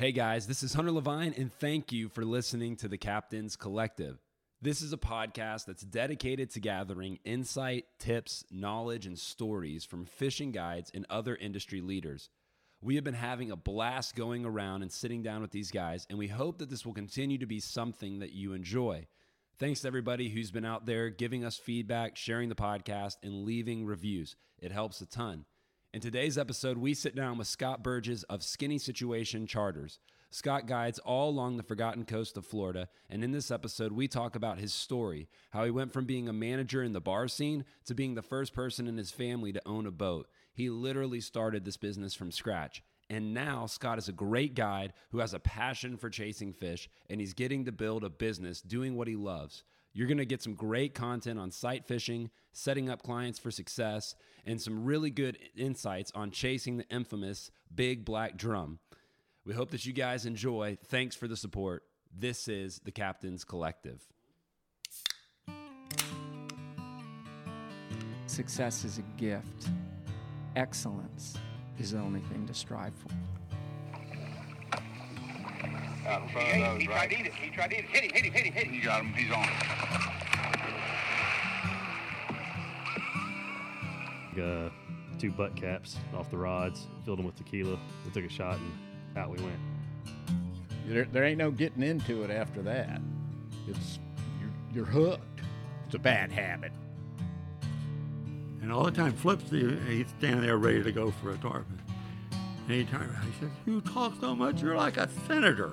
Hey guys, this is Hunter Levine, and thank you for listening to the Captain's Collective. This is a podcast that's dedicated to gathering insight, tips, knowledge, and stories from fishing guides and other industry leaders. We have been having a blast going around and sitting down with these guys, and we hope that this will continue to be something that you enjoy. Thanks to everybody who's been out there giving us feedback, sharing the podcast, and leaving reviews. It helps a ton. In today's episode, we sit down with Scott Burgess of Skinny Situation Charters. Scott guides all along the forgotten coast of Florida, and in this episode, we talk about his story how he went from being a manager in the bar scene to being the first person in his family to own a boat. He literally started this business from scratch. And now Scott is a great guide who has a passion for chasing fish, and he's getting to build a business doing what he loves. You're going to get some great content on sight fishing, setting up clients for success, and some really good insights on chasing the infamous big black drum. We hope that you guys enjoy. Thanks for the support. This is the Captain's Collective. Success is a gift. Excellence is the only thing to strive for. Out in front He, of those, he tried right? to eat it. He tried to eat it. Hit him, hit him, hit him, hit him. You got him. He's on. uh, two butt caps off the rods, filled them with tequila. We took a shot and out we went. There, there ain't no getting into it after that. It's you're, you're hooked. It's a bad habit. And all the time, Flip's the, he's standing there ready to go for a tarpon. And he turned around, he says, You talk so much, you're like a senator.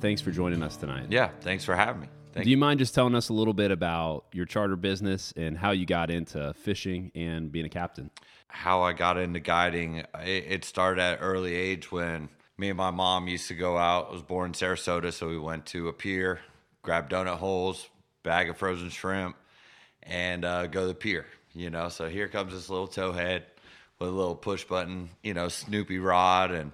Thanks for joining us tonight. Yeah, thanks for having me. Thank Do you mind just telling us a little bit about your charter business and how you got into fishing and being a captain? how I got into guiding, it, it started at early age when me and my mom used to go out. I was born in Sarasota, so we went to a pier, grab donut holes, bag of frozen shrimp, and uh, go to the pier. You know, so here comes this little towhead with a little push button, you know, Snoopy rod, and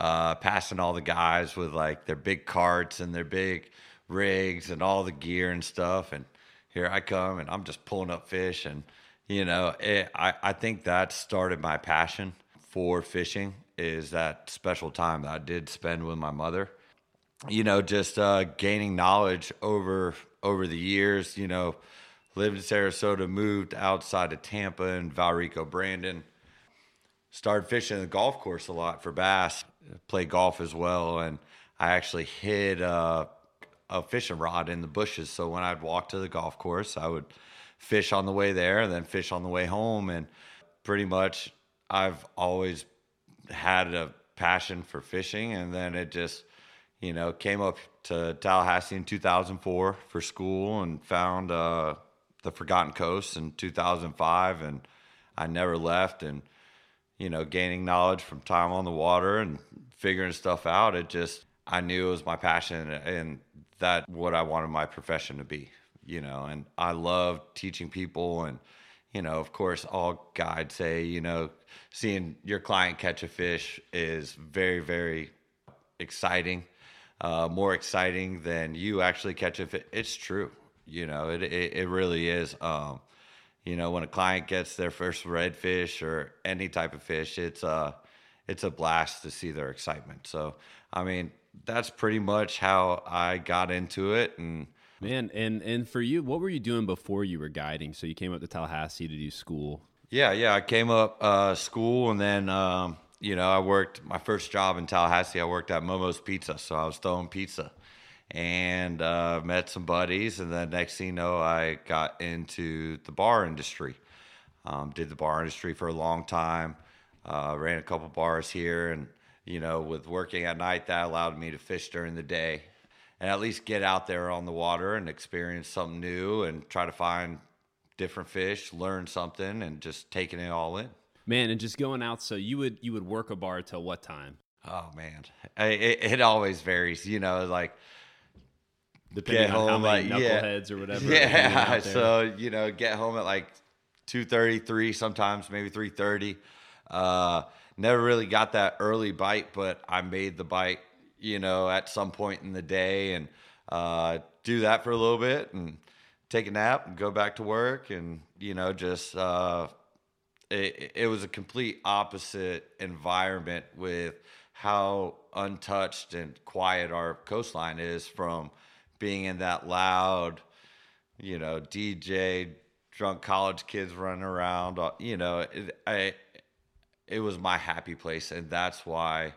uh, passing all the guys with like their big carts and their big rigs and all the gear and stuff. And here I come, and I'm just pulling up fish and you know it, I, I think that started my passion for fishing is that special time that i did spend with my mother you know just uh, gaining knowledge over over the years you know lived in sarasota moved outside of tampa and valrico brandon started fishing the golf course a lot for bass play golf as well and i actually hid uh, a fishing rod in the bushes. So when i'd walk to the golf course i would fish on the way there and then fish on the way home. And pretty much i've always had a passion for fishing. And then it just you know came up to tallahassee in 2004 for school and found uh, the forgotten coast in 2005 and i never left. And you know gaining knowledge from time on the water and figuring stuff out. It just i knew it was my passion and that what i wanted my profession to be you know and i love teaching people and you know of course all guides say you know seeing your client catch a fish is very very exciting uh, more exciting than you actually catch a fish it's true you know it, it, it really is um, you know when a client gets their first redfish or any type of fish it's uh it's a blast to see their excitement so i mean that's pretty much how i got into it and Man, and and for you, what were you doing before you were guiding? So you came up to Tallahassee to do school. Yeah, yeah. I came up uh, school, and then um, you know I worked my first job in Tallahassee. I worked at Momo's Pizza, so I was throwing pizza, and uh, met some buddies. And then next thing you know, I got into the bar industry. Um, did the bar industry for a long time. Uh, ran a couple bars here, and you know, with working at night, that allowed me to fish during the day, and at least get out there on the water and experience something new, and try to find different fish, learn something, and just taking it all in. Man, and just going out. So you would you would work a bar till what time? Oh man, I, it, it always varies. You know, like Depending get on how home many like yeah, knuckleheads or whatever. Yeah, so you know, get home at like two thirty, three, sometimes maybe three thirty. Uh, never really got that early bite, but I made the bite. You know, at some point in the day, and uh, do that for a little bit, and take a nap and go back to work, and you know, just uh, it, it was a complete opposite environment with how untouched and quiet our coastline is from being in that loud, you know, DJ drunk college kids running around. You know, it, I it was my happy place, and that's why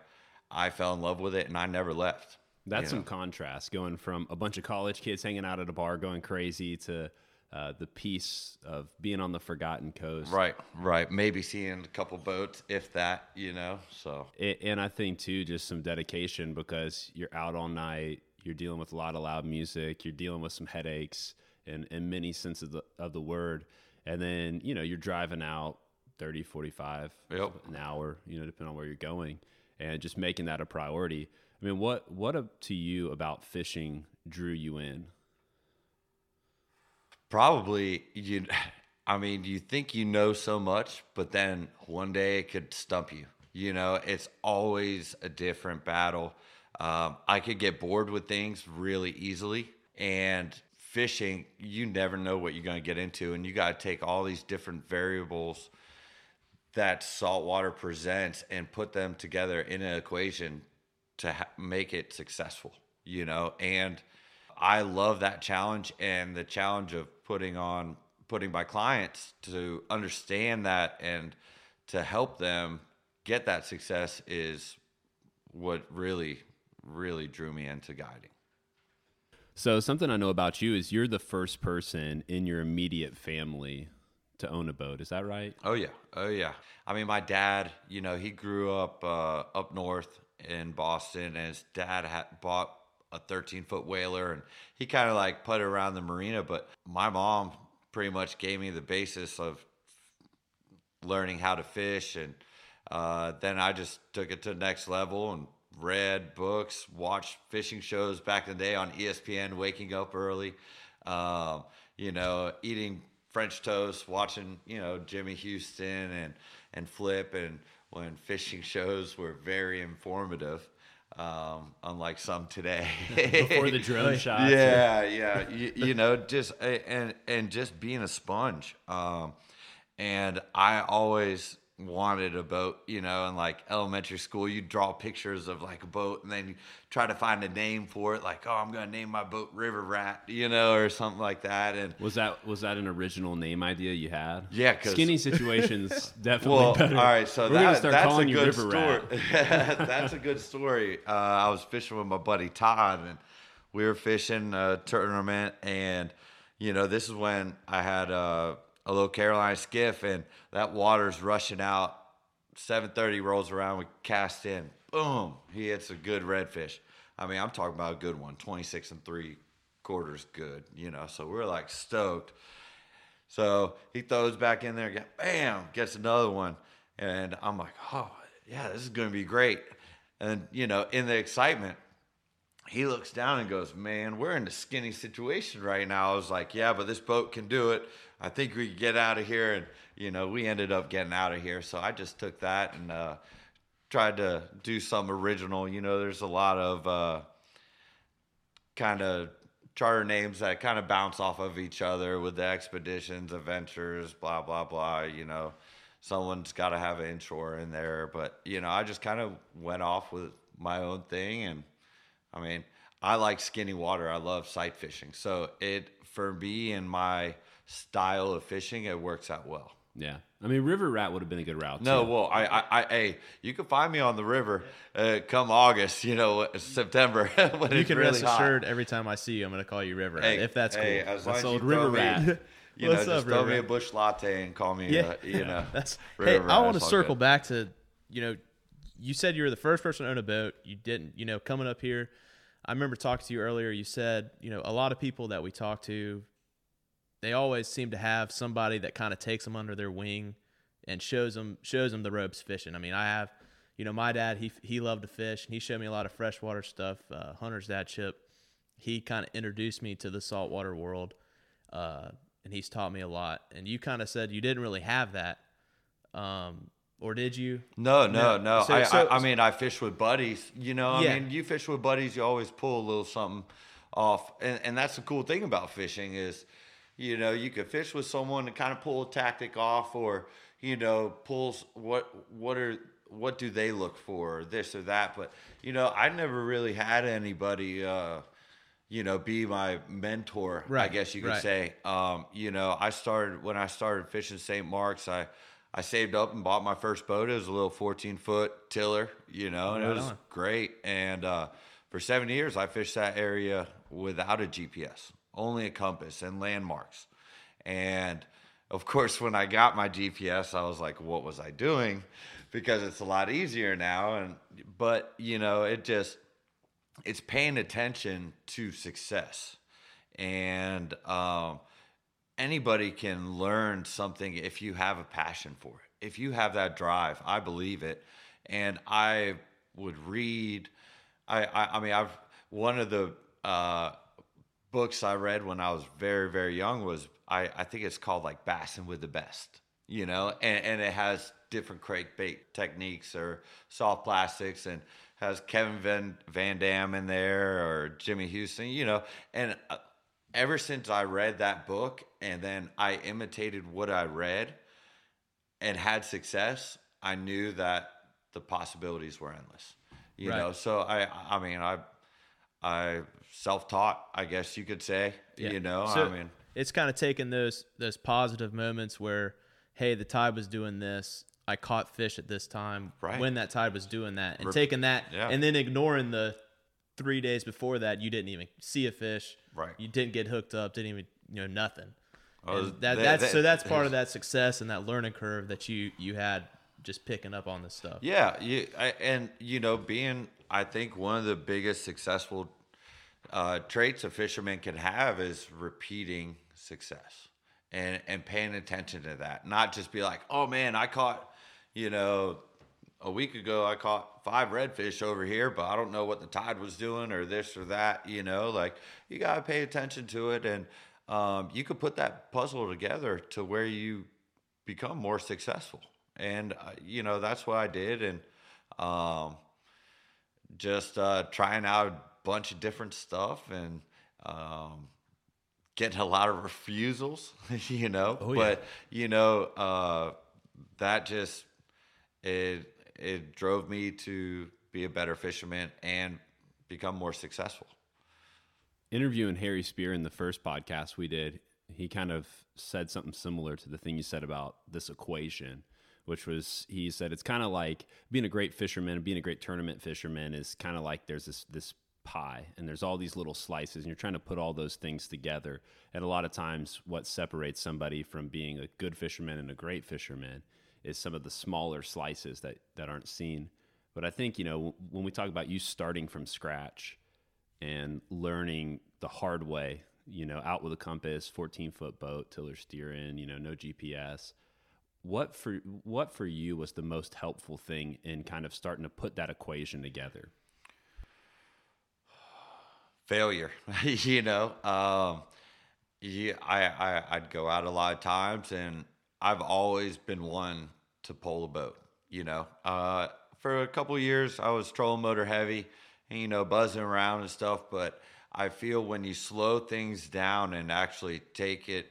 I fell in love with it, and I never left. That's some know? contrast going from a bunch of college kids hanging out at a bar going crazy to uh, the peace of being on the forgotten coast. Right, right. Maybe seeing a couple boats, if that, you know. So and I think too, just some dedication because you're out all night. You're dealing with a lot of loud music. You're dealing with some headaches in, in many senses of the, of the word. And then, you know, you're driving out 30, 45, Yep. an hour, you know, depending on where you're going and just making that a priority. I mean, what, what up to you about fishing drew you in? probably you. I mean, you think you know so much, but then one day it could stump you. You know, it's always a different battle. Um, I could get bored with things really easily, and fishing, you never know what you're going to get into, and you got to take all these different variables that saltwater presents and put them together in an equation to ha- make it successful, you know? And I love that challenge and the challenge of putting on, putting my clients to understand that and to help them get that success is what really, really drew me into guiding. So something I know about you is you're the first person in your immediate family to own a boat. Is that right? Oh yeah, oh yeah. I mean, my dad, you know, he grew up uh, up north in Boston, and his dad had bought a 13 foot whaler, and he kind of like put it around the marina. But my mom pretty much gave me the basis of learning how to fish, and uh, then I just took it to the next level and read books, watched fishing shows back in the day on ESPN, waking up early, um, you know, eating French toast, watching, you know, Jimmy Houston and, and Flip, and when fishing shows were very informative, um, unlike some today. Before the drone shots. Yeah, yeah. you, you know, just and and just being a sponge. Um, and I always wanted a boat, you know, in like elementary school, you draw pictures of like a boat and then try to find a name for it, like, oh, I'm gonna name my boat River Rat, you know, or something like that. And Was that was that an original name idea you had? Yeah, skinny situations definitely well, better. all right, so We're that, that's a good story. That's a good story. Uh, I was fishing with my buddy Todd, and we were fishing a tournament, and you know, this is when I had uh, a little Carolina skiff, and that water's rushing out. 7:30 rolls around, we cast in. Boom! He hits a good redfish. I mean, I'm talking about a good one, 26 and three quarters good. You know, so we're like stoked. So he throws back in there, bam, gets another one, and I'm like, oh yeah, this is gonna be great. And you know, in the excitement, he looks down and goes, man, we're in a skinny situation right now. I was like, yeah, but this boat can do it. I think we get out of here, and you know, we ended up getting out of here. So I just took that and uh, tried to do some original. You know, there's a lot of uh, kind of charter names that kind of bounce off of each other with the expeditions, adventures, blah blah blah. You know, someone's got to have an inshore in there, but you know, I just kind of went off with my own thing, and I mean, I like skinny water. I love sight fishing, so it for me and my style of fishing, it works out well. Yeah, I mean River Rat would have been a good route. No, too. well, I, I, I, hey, you can find me on the river, uh, come August, you know, September when You it's can really rest hot. assured every time I see you, I'm going to call you River, Hey, if that's hey, cool. As long as old you River throw me, Rat. you know, What's just up, throw River me a Busch Latte and call me, Yeah, uh, you know. That's River hey. Rat, I want to circle good. back to you know, you said you were the first person to own a boat. You didn't, you know, coming up here. I remember talking to you earlier. You said, you know, a lot of people that we talk to, they always seem to have somebody that kind of takes them under their wing and shows them shows them the ropes fishing. I mean, I have, you know, my dad he he loved to fish and he showed me a lot of freshwater stuff. Uh, Hunter's dad Chip, he kind of introduced me to the saltwater world, uh, and he's taught me a lot. And you kind of said you didn't really have that, um, or did you? No, no, No. no. So- I, so- I, I mean, I fish with buddies. You know, I mean, you fish with buddies, you always pull a little something off, and and that's the cool thing about fishing is You know, you could fish with someone and kind of pull a tactic off, or you know, pulls what what are what do they look for, or this or that. But you know, I never really had anybody. Uh, you know, be my mentor, I guess you could right. say. Um, you know, I started when I started fishing St. Marks. I I saved up and bought my first boat. It was a little 14 foot tiller, you know, and Right it was on. great. And uh, for seven years, I fished that area without a GPS, only a compass and landmarks. And of course, when I got my GPS, I was like, "What was I doing?" Because it's a lot easier now. And but you know, it just it's paying attention to success and um, anybody can learn something if you have a passion for it. If you have that drive i believe it. And i would read i i, I mean i've one of the uh, books i read when i was very very young was i i think it's called like bassin with the best you know? And, and it has different crankbait techniques or soft plastics and has kevin van, van dam in there or jimmy houston you know? And uh, ever since i read that book and then i imitated what i read and had success i knew that the possibilities were endless you Right. know so i i mean i i self-taught i guess you could say Yeah. you know So i mean it's kind of taking those those positive moments where, hey, the tide was doing this. I caught fish at this time Right. when that tide was doing that, and Rep- taking that, yeah. and then ignoring the three days before that you didn't even see a fish. Right. You didn't get hooked up. Didn't even you know nothing. Oh, that, that- that's that- so that's part of that success and that learning curve that you you had just picking up on this stuff. Yeah, you I, and you know, being I think one of the biggest successful uh, traits a fisherman can have is repeating success and and paying attention to that. Not just be like, oh man, I caught, you know, a week ago I caught five redfish over here, but I don't know what the tide was doing or this or that. You know, like you gotta pay attention to it, and um, you could put that puzzle together to where you become more successful. And uh, you know that's what I did, and um, just uh, trying out a bunch of different stuff and um, getting a lot of refusals. You know, Oh, yeah. but you know uh, that just it it drove me to be a better fisherman and become more successful. interviewing Harry Spear in the first podcast we did, he kind of said something similar to the thing you said about this equation, which was he said it's kind of like being a great fisherman and being a great tournament fisherman is kind of like there's this this pie and there's all these little slices and you're trying to put all those things together. And a lot of times what separates somebody from being a good fisherman and a great fisherman is some of the smaller slices that that aren't seen. But I think, you know, when we talk about you starting from scratch, and learning the hard way, you know, out with a compass, 14 foot boat, tiller steering, you know, no GPS. What for what for you was the most helpful thing in kind of starting to put that equation together? failure you know um yeah, I, I i'd go out a lot of times and i've always been one to pull a boat you know uh for a couple years i was trolling motor heavy and you know buzzing around and stuff but i feel when you slow things down and actually take it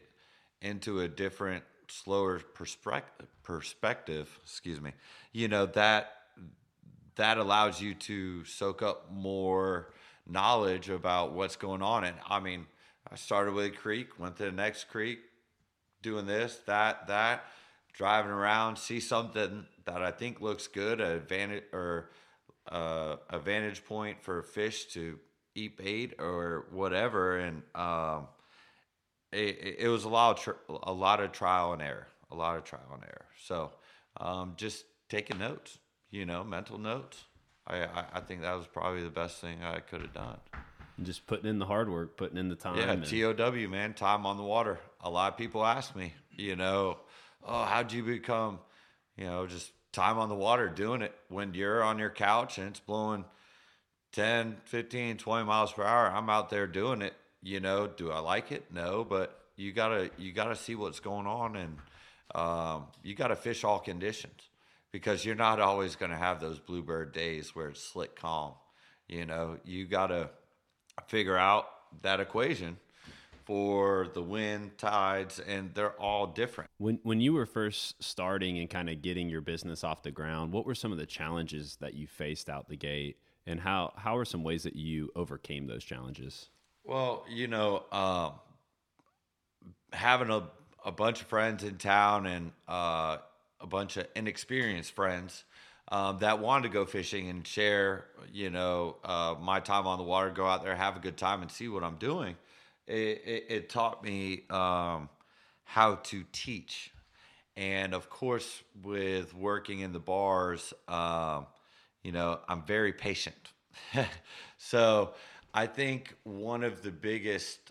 into a different slower perspective perspective excuse me you know that that allows you to soak up more knowledge about what's going on. And I mean, I started with a creek, went to the next creek, doing this, that, that, driving around, see something that I think looks good, a vantage or uh, a vantage point for fish to eat bait or whatever, and um, it, it- was a lot of tr- a lot of trial and error, a lot of trial and error. So um, just taking notes, you know, mental notes. I, I think that was probably the best thing I could have done. And just putting in the hard work, putting in the time. Yeah, and- TOW, man, time on the water. A lot of people ask me, you know, oh, how'd you become, you know, just time on the water doing it when you're on your couch and it's blowing 10, 15, 20 miles per hour. I'm out there doing it. You know, do I like it? No, but you gotta you gotta see what's going on and um, you gotta fish all conditions because you're not always gonna have those bluebird days where it's slick calm. You know, you gotta figure out that equation for the wind, tides, and they're all different. When when you were first starting and kind of getting your business off the ground, what were some of the challenges that you faced out the gate, and how how are some ways that you overcame those challenges? Well, you know, um, having a, a bunch of friends in town and uh, a bunch of inexperienced friends um, that wanted to go fishing and share, you know, uh, my time on the water, go out there, have a good time, and see what I'm doing. It, it, it taught me um, how to teach. And of course, with working in the bars, um, you know, I'm very patient. so I think one of the biggest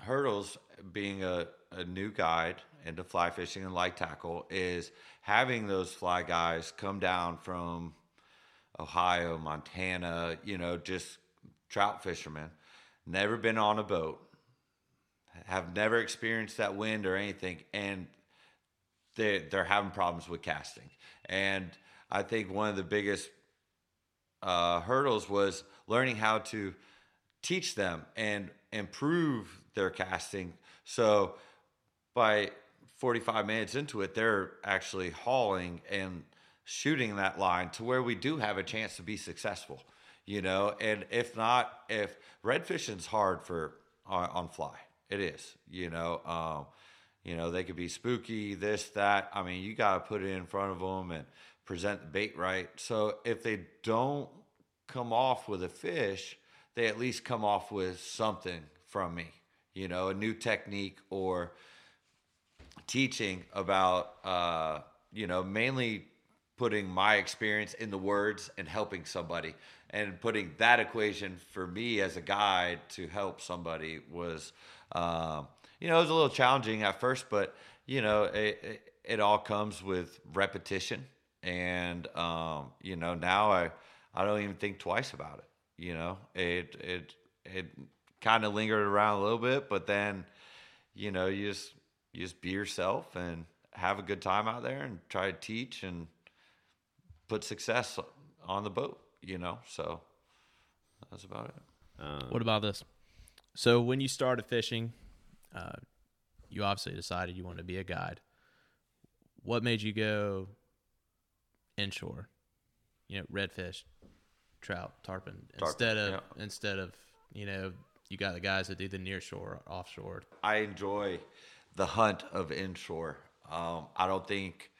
hurdles being a, a new guide into fly fishing and light tackle is having those fly guys come down from Ohio, Montana, you know, just trout fishermen, never been on a boat, have never experienced that wind or anything, and they they're having problems with casting. And I think one of the biggest uh, hurdles was learning how to teach them and improve their casting. So by 45 minutes into it, they're actually hauling and shooting that line to where we do have a chance to be successful, you know. And if not, if red fishing's hard for on, on fly, it is, you know. Um, you know, they could be spooky, this, that. I mean, you got to put it in front of them and present the bait right. So if they don't come off with a fish, they at least come off with something from me, you know, a new technique or teaching about, uh, you know, mainly putting my experience in the words and helping somebody and putting that equation for me as a guide to help somebody was, um, you know, it was a little challenging at first, but you know, it, it, it all comes with repetition. And, um, you know, now I, I don't even think twice about it. You know, it, it, it kind of lingered around a little bit, but then, you know, you just, you just be yourself and have a good time out there and try to teach and put success on the boat, you know? So that's about it. Um, What about this? So when you started fishing, uh, you obviously decided you wanted to be a guide. What made you go inshore? You know, redfish, trout, tarpon, instead of yeah. instead of you know you got the guys that do the near shore, offshore. I enjoy the hunt of inshore. Um, I don't think,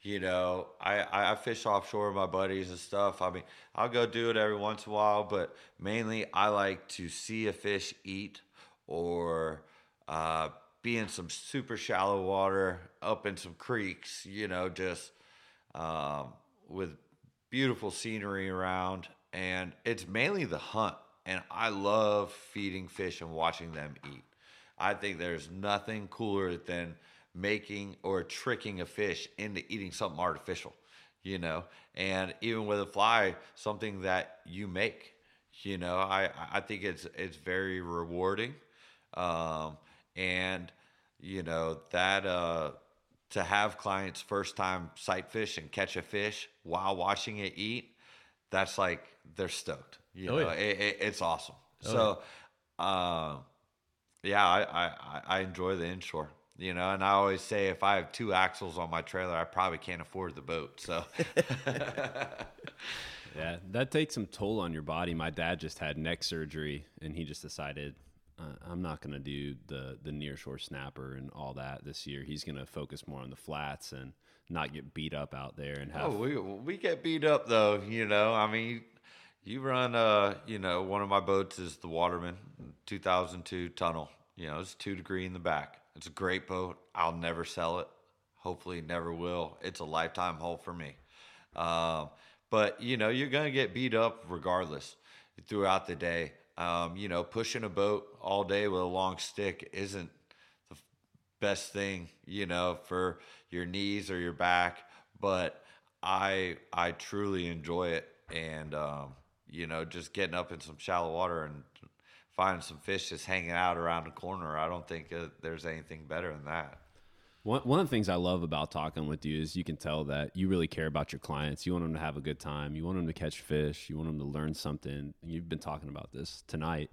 you know, I, I, fish offshore with my buddies and stuff. I mean, I'll go do it every once in a while, but mainly I like to see a fish eat or uh, be in some super shallow water, up in some creeks, you know, just um, with beautiful scenery around. And it's mainly the hunt. And I love feeding fish and watching them eat. I think there's nothing cooler than making or tricking a fish into eating something artificial, you know. And even with a fly, something that you make, you know, I I think it's it's very rewarding, um, and you know that uh, to have clients first time sight fish and catch a fish while watching it eat, that's like they're stoked. You Oh, know, yeah. it, it, it's awesome. Oh, so. Uh, yeah, I, I, I- enjoy the inshore. You know, and I always say if I have two axles on my trailer, I probably can't afford the boat. So, Yeah, that takes some toll on your body. My dad just had neck surgery, and he just decided uh, I'm not going to do the the nearshore snapper and all that this year. He's going to focus more on the flats and not get beat up out there and have. oh, we we get beat up though. You know, I mean, you run. Uh, you know, one of my boats is the Waterman, 2002 tunnel. You know, it's two degree in the back. It's a great boat. I'll never sell it. Hopefully, never will. It's a lifetime hull for me. Um, but you know, you're gonna get beat up regardless throughout the day. Um, you know, pushing a boat all day with a long stick isn't the best thing, you know, for your knees or your back. But I I truly enjoy it, and um, you know, just getting up in some shallow water and finding some fish just hanging out around the corner. I don't think uh, there's anything better than that. One, one of the things I love about talking with you is you can tell that you really care about your clients. You want them to have a good time. You want them to catch fish. You want them to learn something. You've been talking about this tonight.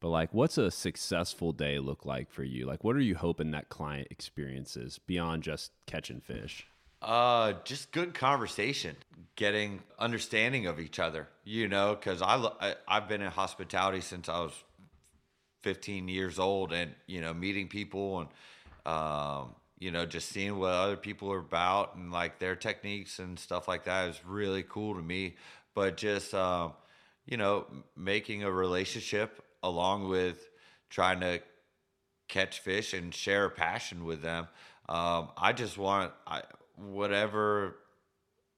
But like, what's a successful day look like for you? Like, what are you hoping that client experiences beyond just catching fish? Uh, just good conversation, getting understanding of each other. You know, because I, I I've been in hospitality since I was 15 years old, and you know, meeting people and um, you know, just seeing what other people are about and like their techniques and stuff like that is really cool to me. But just um, you know, making a relationship along with trying to catch fish and share a passion with them. Um, I just want I, whatever,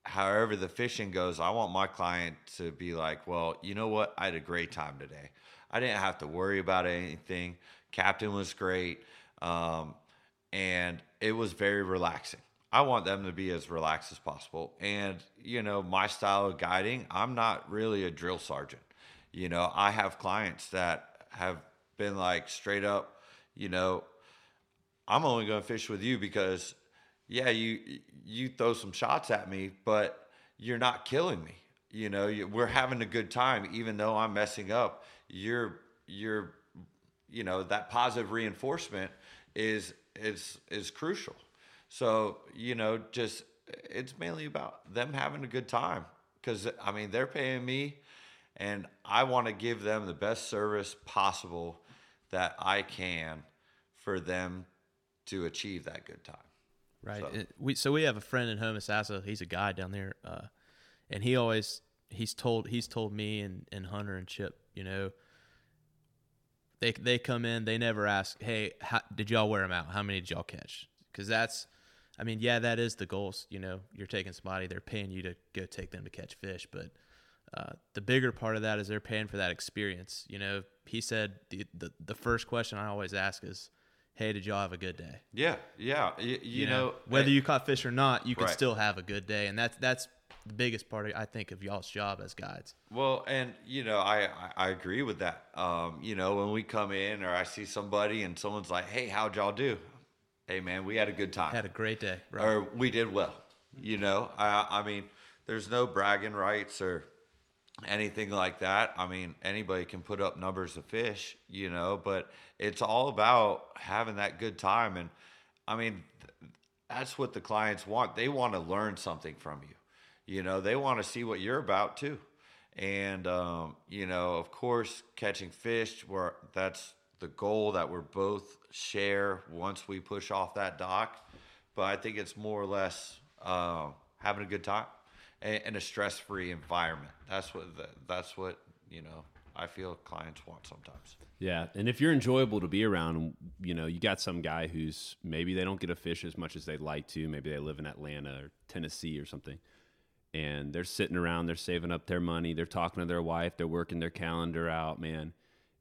however the fishing goes. I want my client to be like, well, you know what? I had a great time today. I didn't have to worry about anything. Captain was great, um, and it was very relaxing. I want them to be as relaxed as possible. And you know, my style of guiding, I'm not really a drill sergeant. You know, I have clients that have been like straight up, you know, I'm only going to fish with you because, yeah, you you throw some shots at me, but you're not killing me. You know, you, we're having a good time, even though I'm messing up. You're you're, you know, that positive reinforcement is is is crucial. So you know, just it's mainly about them having a good time because I mean they're paying me, and I want to give them the best service possible that I can for them to achieve that good time. Right. So- It- we so we have a friend in Homosassa. He's a guy down there, uh, and he always he's told he's told me and, and Hunter and Chip, you know, they they come in, they never ask, hey, how, did y'all wear them out? How many did y'all catch? Because that's, I mean, yeah, that is the goals. You know, you're taking somebody, they're paying you to go take them to catch fish, but uh, the bigger part of that is they're paying for that experience. You know, he said the, the the first question I always ask is, hey, did y'all have a good day? Yeah, yeah. You, you, know, whether eh, you caught fish or not, you can Right. still have a good day, and that's that's the biggest part, I think, of y'all's job as guides. Well, and you know, I, I agree with that. Um, you know, when we come in or I see somebody and someone's like, "Hey, how'd y'all do?" Hey, man, we had a good time. Had a great day, right? or we did well. You know, I I mean, there's no bragging rights or anything like that. I mean, anybody can put up numbers of fish, you know, but it's all about having that good time. And I mean, th- that's what the clients want. They want to learn something from you. You know, they want to see what you're about too. And um, you know, of course, catching fish, where that's the goal that we're both share once we push off that dock. But I think it's more or less um, having a good time and, and a stress-free environment. That's what the, that's what you know. I feel clients want sometimes. Yeah, and if you're enjoyable to be around, you know, you got some guy who's maybe they don't get to fish as much as they'd like to. Maybe they live in Atlanta or Tennessee or something, and they're sitting around, they're saving up their money, they're talking to their wife, they're working their calendar out, man.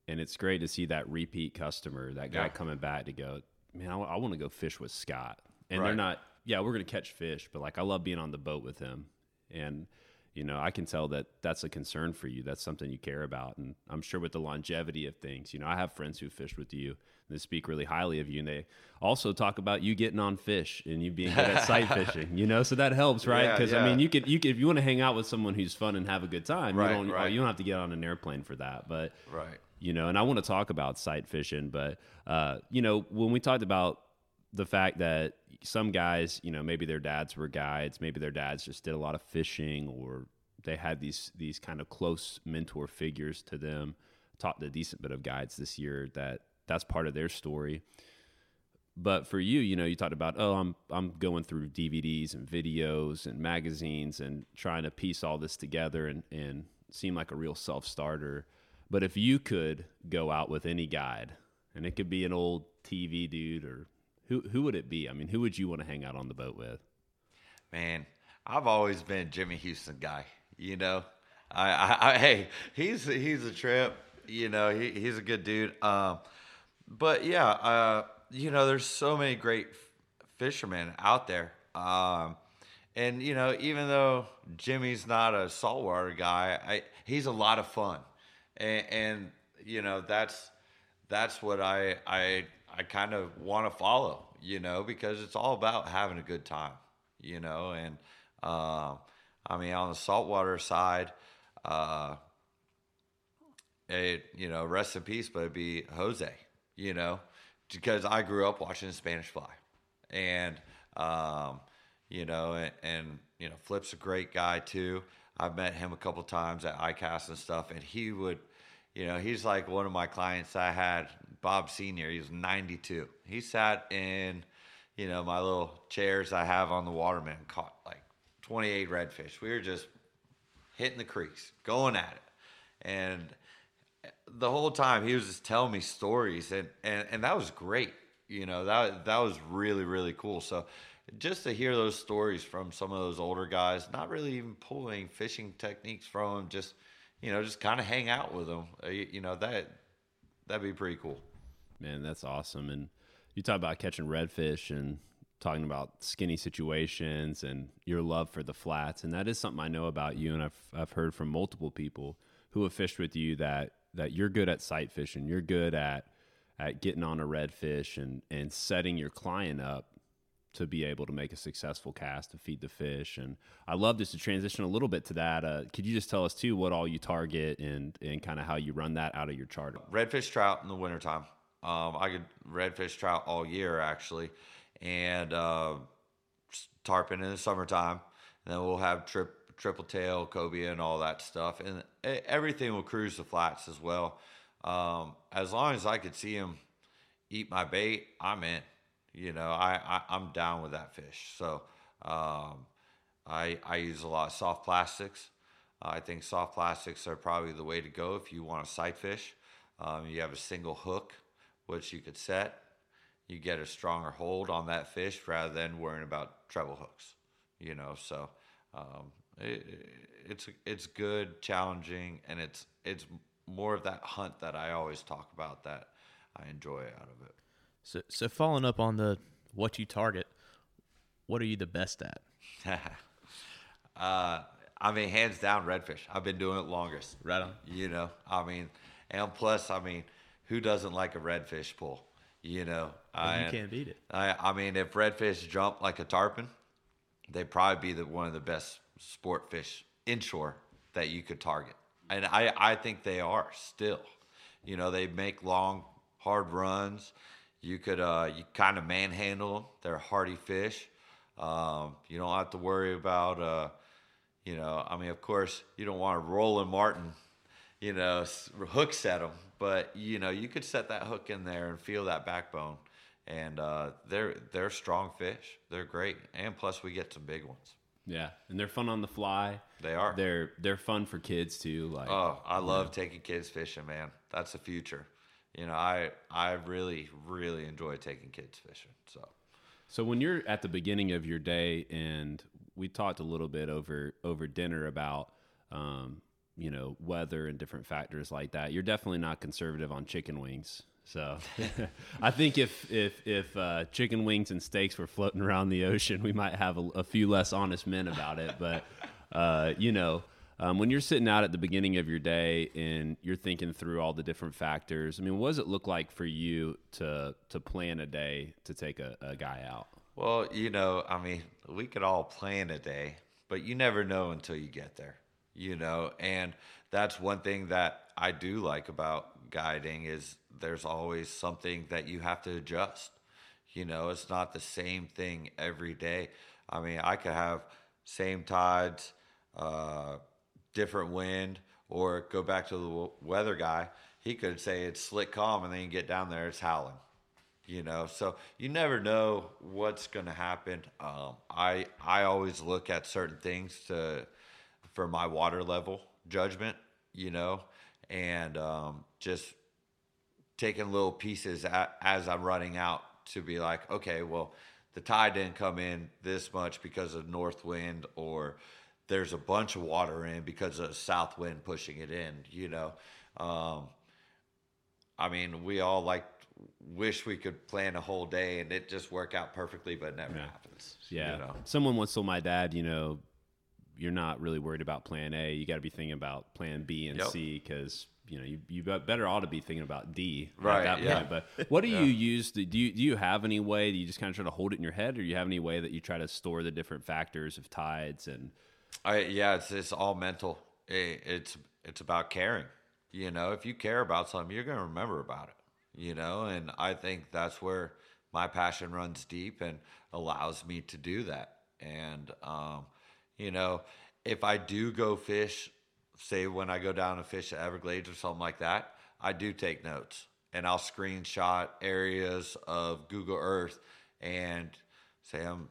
And it's great to see that repeat customer, that guy Yeah. coming back to go, man, I, want to go fish with Scott. And they're not, yeah, we're going to catch fish, but like I love being on the boat with him. And, you know, I can tell that that's a concern for you. That's something you care about. And I'm sure with the longevity of things, you know, I have friends who fished with you and they speak really highly of you. And they also talk about you getting on fish and you being good at sight fishing, you know, so that helps, right? Yeah, Because I mean, you could, you could, if you want to hang out with someone who's fun and have a good time, Right, you don't, right. you don't have to get on an airplane for that. But, Right. you know, and I want to talk about sight fishing, but uh, you know, when we talked about the fact that some guys, you know, maybe their dads were guides, maybe their dads just did a lot of fishing, or they had these these kind of close mentor figures to them. Taught a decent bit of guides this year that that's part of their story. But for you, you know, you talked about, oh, I'm I'm going through DVDs and videos and magazines and trying to piece all this together and and seem like a real self starter. But if you could go out with any guide, and it could be an old TV dude or who who would it be? I mean, who would you want to hang out on the boat with? Man, I've always been Jimmy Houston guy. You know, I, I, I hey, he's he's a trip. You know, he, he's a good dude. Um, but yeah, uh, you know, there's so many great fishermen out there. Um, and you know, even though Jimmy's not a saltwater guy, I, he's a lot of fun, and, and you know, that's that's what I I I kind of want to follow, you know, because it's all about having a good time, you know, and um, I mean on the saltwater side, uh, it, you know, rest in peace, but it'd be Jose, you know, because I grew up watching the Spanish fly. And, um, you know, and, and, you know, Flip's a great guy too. I've met him a couple times at ICAST and stuff, and he would, you know, he's like one of my clients I had, Bob Senior. He's 92. He sat in, you know, my little chairs I have on the waterman, caught like 28 redfish. We were just hitting the creeks, going at it, and the whole time he was just telling me stories, and and and that was great. You know, that that was really really cool. So just to hear those stories from some of those older guys, not really even pulling fishing techniques from them, just you know, just kind of hang out with them. Uh, you know that that'd be pretty cool. Man, that's awesome. And you talk about catching redfish and talking about skinny situations and your love for the flats, and that is something I know about you, and I've I've heard from multiple people who have fished with you that that you're good at sight fishing, you're good at at getting on a redfish and and setting your client up to be able to make a successful cast to feed the fish. And I love just to transition a little bit to that. Uh, could you just tell us too what all you target and and kind of how you run that out of your charter? Redfish trout in the wintertime. Um, I could redfish trout all year actually, and uh, tarpon in the summertime. And then we'll have trip, triple tail, cobia, and all that stuff. And everything will cruise the flats as well. Um, as long as I could see him eat my bait, I'm in. You know, I, I I'm down with that fish. So um, I I use a lot of soft plastics. I think soft plastics are probably the way to go if you want to sight fish. Um, you have a single hook, which you could set. You get a stronger hold on that fish rather than worrying about treble hooks. You know, so um, it, it's it's good, challenging, and it's it's more of that hunt that I always talk about that I enjoy out of it. So, so following up on the what you target, what are you the best at? uh, I mean, hands down, redfish. I've been doing it longest. Right on. You know, I mean, and plus, I mean, who doesn't like a redfish pull? You know, I, you can't beat it. I, I mean, if redfish jump like a tarpon, they'd probably be the one of the best sport fish inshore that you could target, and I, I think they are still. You know, they make long, hard runs. You could, uh, you kind of manhandle them. They're hardy fish. Um, you don't have to worry about, uh, you know, I mean, of course, you don't want to Roland Martin, you know, s- hook set them, but you know, you could set that hook in there and feel that backbone, and uh, they're they're strong fish. They're great, and plus we get some big ones. Yeah, and they're fun on the fly. They are. They're they're fun for kids too. Like Oh, I love taking kids fishing, man. That's the future. You know, I I really really enjoy taking kids fishing. So So when you're at the beginning of your day, and we talked a little bit over over dinner about, um, you know, weather and different factors like that. You're definitely not conservative on chicken wings. So I think if if if uh, chicken wings and steaks were floating around the ocean, we might have a, a few less honest men about it. But uh, you know. Um, when you're sitting out at the beginning of your day and you're thinking through all the different factors, I mean, what does it look like for you to to plan a day to take a, a guy out? Well, you know, I mean, we could all plan a day, but you never know until you get there, you know, and that's one thing that I do like about guiding is there's always something that you have to adjust. You know, it's not the same thing every day. I mean, I could have same tides, uh, different wind, or go back to the weather guy. He could say it's slick calm, and then you get down there, it's howling you know so you never know what's going to happen um, i i always look at certain things to for my water level judgment you know and um, just taking little pieces a as i'm running out to be like okay well the tide didn't come in this much because of north wind or there's a bunch of water in because of south wind pushing it in you know um, I mean, we all like wish we could plan a whole day and it just work out perfectly, but it never happens. Yeah. You know? Someone once told my dad, you know, you're not really worried about plan A. You got to be thinking about plan B and Yep. C because, you know, you, you better ought to be thinking about D Right, at that yeah. point. But what do Yeah. you use? To, do, you, do you have any way? Do you just kind of try to hold it in your head or do you have any way that you try to store the different factors of tides and. I, yeah, it's, it's all mental. It, it's, it's about caring, You know, if you care about something, you're going to remember about it. You know, and I think that's where my passion runs deep and allows me to do that. And um, you know, if I do go fish, say when I go down and fish at Everglades or something like that, I do take notes and I'll screenshot areas of Google Earth and say I'm,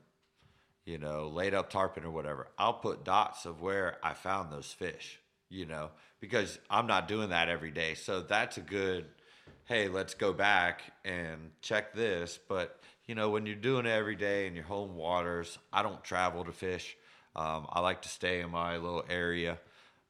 you know, laid up tarpon or whatever. I'll put dots of where I found those fish, you know, because I'm not doing that every day. So that's a good, hey, let's go back and check this. But, you know, when you're doing it every day in your home waters, I don't travel to fish. Um, I like to stay in my little area.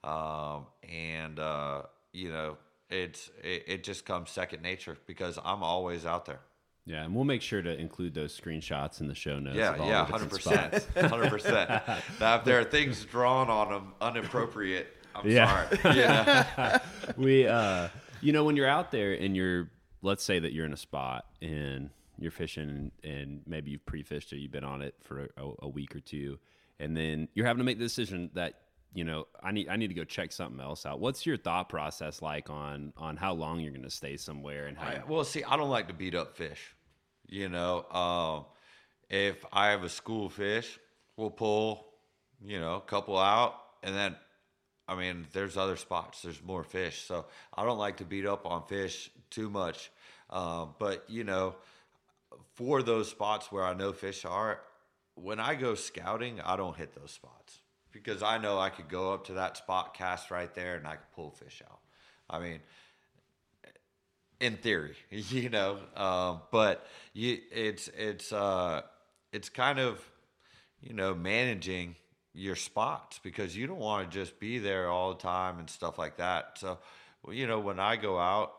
Um, and, uh, you know, it's it, it just comes second nature because I'm always out there. Yeah, and we'll make sure to include those screenshots in the show notes. Yeah, yeah, hundred percent, hundred percent. Now, if there are things drawn on them inappropriate, I'm Yeah. sorry. Yeah, we uh you know when you're out there and you're let's say that you're in a spot and you're fishing and maybe you've pre-fished or you've been on it for a, a week or two and then you're having to make the decision that you know I need I need to go check something else out. What's your thought process like on on how long you're going to stay somewhere and how I, well, see, I don't like to beat up fish. You know, um, if I have a school fish, we'll pull, you know, a couple out, and then, I mean, there's other spots. There's more fish, so I don't like to beat up on fish too much. Um, but you know, for those spots where I know fish are, when I go scouting, I don't hit those spots because I know I could go up to that spot, cast right there, and I could pull fish out. I mean, in theory, you know, um, but you, it's it's uh, it's kind of you know managing your spots because you don't want to just be there all the time and stuff like that. So, you know, when I go out,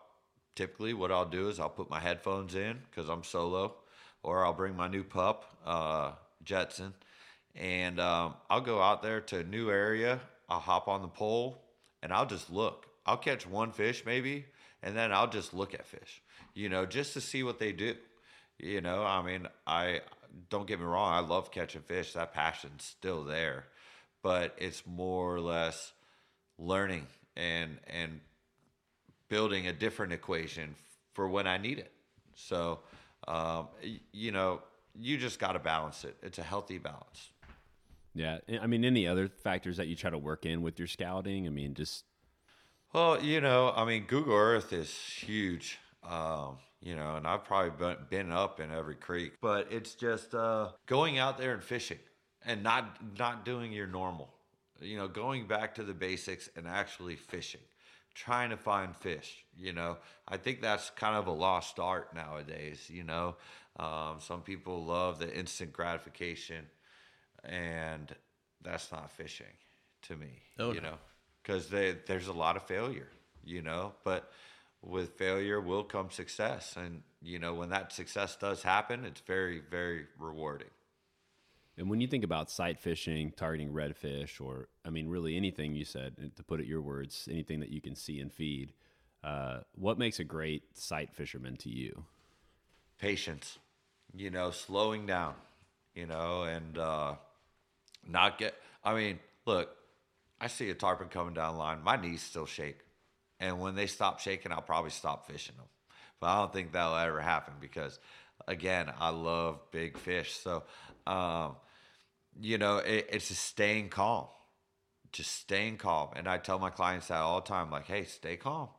typically what I'll do is I'll put my headphones in because I'm solo, or I'll bring my new pup, uh, Jetson, and um, I'll go out there to a new area. I'll hop on the pole and I'll just look. I'll catch one fish maybe, and then I'll just look at fish, you know, just to see what they do. You know, I mean, I don't get me wrong, I love catching fish. That passion's still there, but it's more or less learning and and building a different equation for when I need it. So, um, you know, you just got to balance it. It's a healthy balance. Yeah, I mean any other factors that you try to work in with your scouting? I mean just Well, you know, I mean, Google Earth is huge. Um, you know, and I've probably been, been up in every creek, but it's just uh, going out there and fishing and not not doing your normal. You know, going back to the basics and actually fishing, trying to find fish. You know, I think that's kind of a lost art nowadays. You know, um, some people love the instant gratification, and that's not fishing to me. Oh, you no. know, because there's a lot of failure. You know, but with failure will come success, and you know when that success does happen, it's very very rewarding. And when you think about sight fishing, targeting redfish, or I mean, really anything you said, to put it your words, anything that you can see and feed, uh, what makes a great sight fisherman to you? patience, you know, slowing down, you know, and uh, not get. I mean, look, I see a tarpon coming down line, my knees still shake, and when they stop shaking, I'll probably stop fishing them. But I don't think that'll ever happen because, again, I love big fish. So, um, you know, it, it's just staying calm, just staying calm. And I tell my clients that all the time, like, hey, stay calm.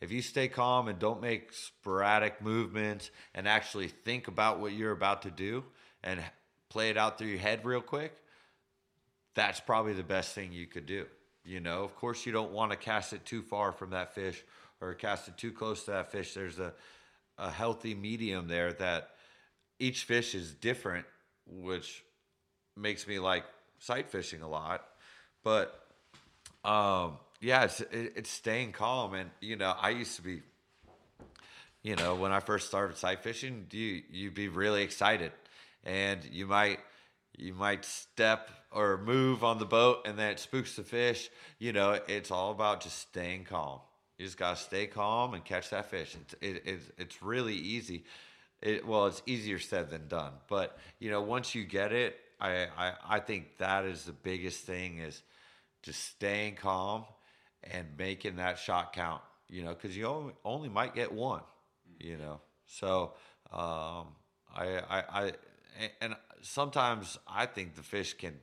If you stay calm and don't make sporadic movements and actually think about what you're about to do and play it out through your head real quick, that's probably the best thing you could do. You know, of course, you don't want to cast it too far from that fish or cast it too close to that fish. There's a, a healthy medium there that each fish is different, which makes me like sight fishing a lot. But um, yeah, it's it, it's staying calm, and you know, I used to be, you know, when I first started sight fishing, you you'd be really excited, and you might you might step or move on the boat, and then it spooks the fish. You know, it's all about just staying calm. You just gotta stay calm and catch that fish. It's it, it's it's really easy. It, well, it's easier said than done, but you know, once you get it, I, I I think that is the biggest thing is just staying calm and making that shot count. you know, because you only, only might get one, you know. So um, I, I, I, and sometimes I think the fish can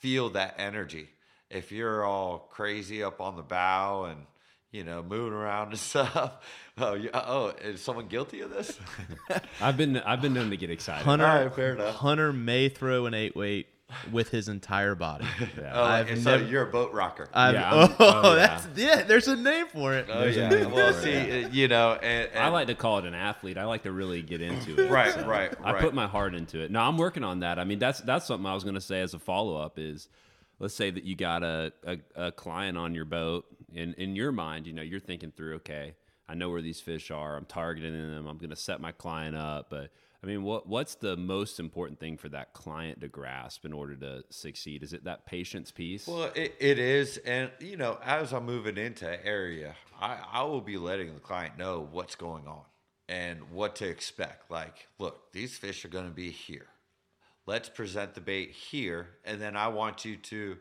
feel that energy. If you're all crazy up on the bow and you know moving around and stuff, oh, you, oh, is someone guilty of this? I've been I've been known to get excited. Hunter, All right, fair enough. Hunter may throw an eight weight with his entire body. Oh, I've and so never- you're a boat rocker. I've, Yeah, oh, I'm- oh, yeah. that's yeah. There's a name for it. Oh There's yeah. name Well, for see, it, uh, you know, and, and I like to call it an athlete. I like to really get into it. Right, so right, I put my heart into it. No, I'm working on that. I mean, that's that's something I was going to say as a follow up is, let's say that you got a, a, a client on your boat, and in your mind, you know, you're thinking through, okay, I know where these fish are. I'm targeting them. I'm going to set my client up, but I mean, what what's the most important thing for that client to grasp in order to succeed? Is it that patience piece? Well, it, it is, and you know, as I'm moving into area, I, I will be letting the client know what's going on and what to expect. Like, look, these fish are going to be here. Let's present the bait here, and then I want you to,